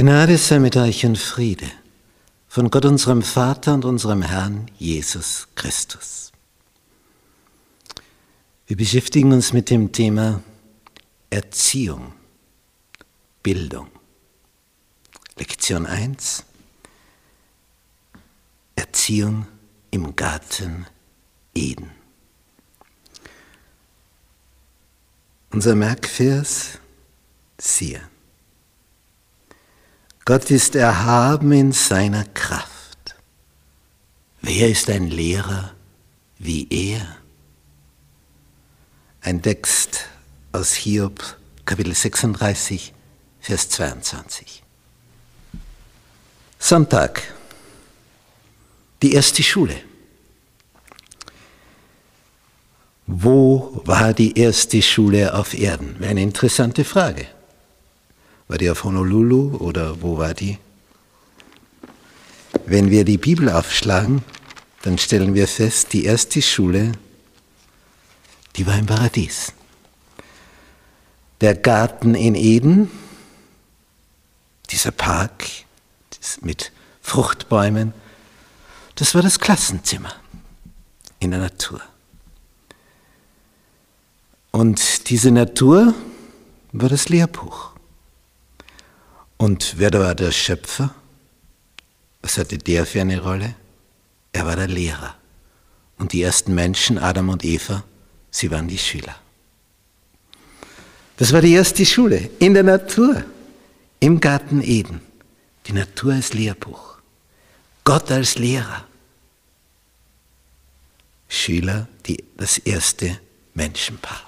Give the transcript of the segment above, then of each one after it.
Gnade sei mit euch und Friede von Gott unserem Vater und unserem Herrn Jesus Christus. Wir beschäftigen uns mit dem Thema Erziehung, Bildung. Lektion 1. Erziehung im Garten Eden. Unser Merkvers, siehe. Gott ist erhaben in seiner Kraft. Wer ist ein Lehrer wie er? Ein Text aus Hiob, Kapitel 36, Vers 22. Sonntag, die erste Schule. Wo war die erste Schule auf Erden? Eine interessante Frage. War die auf Honolulu oder wo war die? Wenn wir die Bibel aufschlagen, dann stellen wir fest, die erste Schule, die war im Paradies. Der Garten in Eden, dieser Park mit Fruchtbäumen, das war das Klassenzimmer in der Natur. Und diese Natur war das Lehrbuch. Und wer war der Schöpfer? Was hatte der für eine Rolle? Er war der Lehrer. Und die ersten Menschen, Adam und Eva, sie waren die Schüler. Das war die erste Schule in der Natur, im Garten Eden. Die Natur als Lehrbuch. Gott als Lehrer. Schüler, die, das erste Menschenpaar.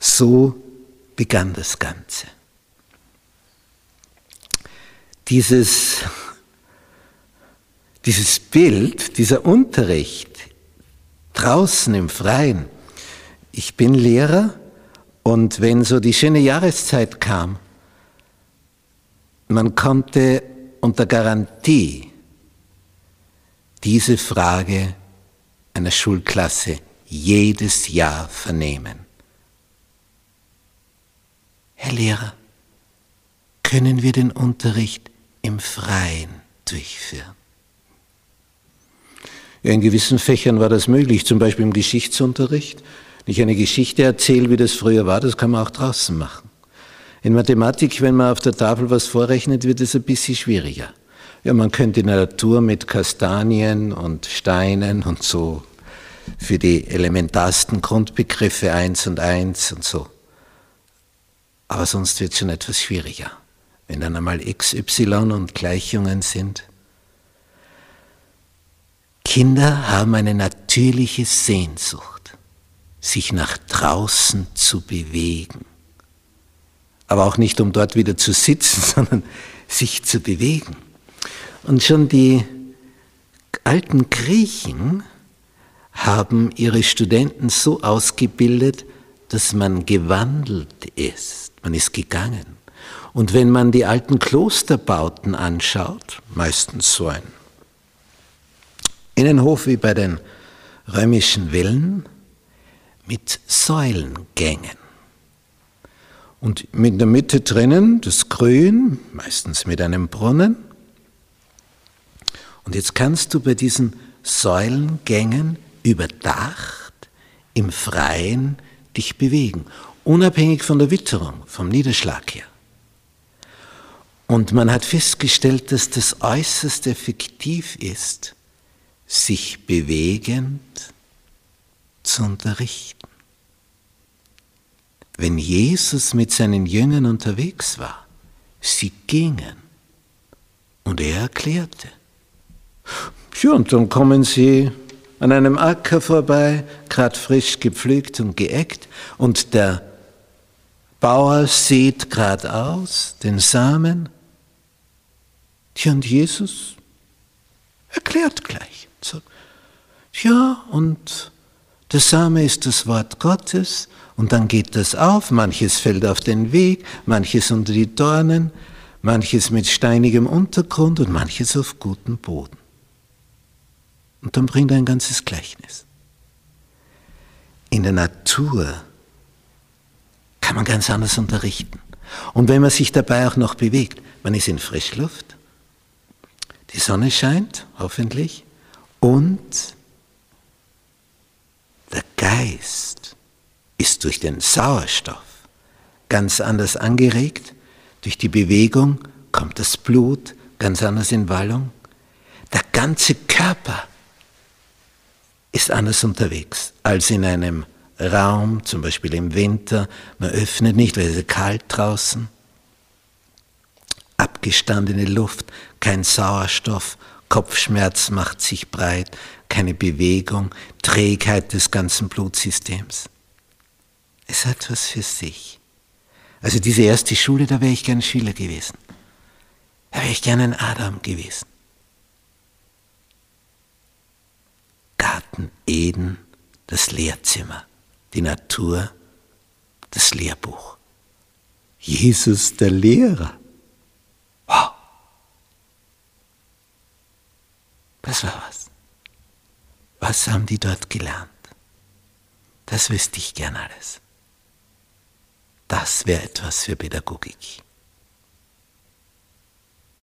So begann das Ganze dieses, dieses Bild, dieser Unterricht draußen im Freien. Ich bin Lehrer und wenn so die schöne Jahreszeit kam, man konnte unter Garantie diese Frage einer Schulklasse jedes Jahr vernehmen. Herr Lehrer, können wir den Unterricht im Freien durchführen. In gewissen Fächern war das möglich, zum Beispiel im Geschichtsunterricht. Wenn ich eine Geschichte erzähle, wie das früher war, das kann man auch draußen machen. In Mathematik, wenn man auf der Tafel was vorrechnet, wird es ein bisschen schwieriger. Ja, man könnte in der Natur mit Kastanien und Steinen und so für die elementarsten Grundbegriffe eins und eins und so. Aber sonst wird es schon etwas schwieriger wenn dann einmal XY und Gleichungen sind. Kinder haben eine natürliche Sehnsucht, sich nach draußen zu bewegen. Aber auch nicht, um dort wieder zu sitzen, sondern sich zu bewegen. Und schon die alten Griechen haben ihre Studenten so ausgebildet, dass man gewandelt ist. Man ist gegangen. Und wenn man die alten Klosterbauten anschaut, meistens so ein Innenhof wie bei den römischen Villen, mit Säulengängen. Und in der Mitte drinnen das Grün, meistens mit einem Brunnen. Und jetzt kannst du bei diesen Säulengängen überdacht im Freien dich bewegen, unabhängig von der Witterung, vom Niederschlag her. Und man hat festgestellt, dass das äußerst effektiv ist, sich bewegend zu unterrichten. Wenn Jesus mit seinen Jüngern unterwegs war, sie gingen und er erklärte. Ja, und dann kommen sie an einem Acker vorbei, gerade frisch gepflügt und geeckt, und der Bauer sieht gerade aus den Samen Tja, und Jesus erklärt gleich. So, ja, und der Same ist das Wort Gottes und dann geht das auf, manches fällt auf den Weg, manches unter die Dornen, manches mit steinigem Untergrund und manches auf gutem Boden. Und dann bringt er ein ganzes Gleichnis. In der Natur kann man ganz anders unterrichten. Und wenn man sich dabei auch noch bewegt, Man ist in Frischluft, die Sonne scheint, hoffentlich, und der Geist ist durch den Sauerstoff ganz anders angeregt, durch die Bewegung kommt das Blut ganz anders in Wallung. Der ganze Körper ist anders unterwegs als in einem Raum, zum Beispiel im Winter. Man öffnet nicht, weil es ist kalt draußen. Abgestandene Luft, kein Sauerstoff, Kopfschmerz macht sich breit, keine Bewegung, Trägheit des ganzen Blutsystems. Es hat was für sich. Also diese erste Schule, da wäre ich gern Schüler gewesen. Da wäre ich gern ein Adam gewesen. Garten Eden, das Lehrzimmer, die Natur, das Lehrbuch. Jesus der Lehrer. Wow. Das war was. Was haben die dort gelernt? Das wüsste ich gern alles. Das wäre etwas für Pädagogik.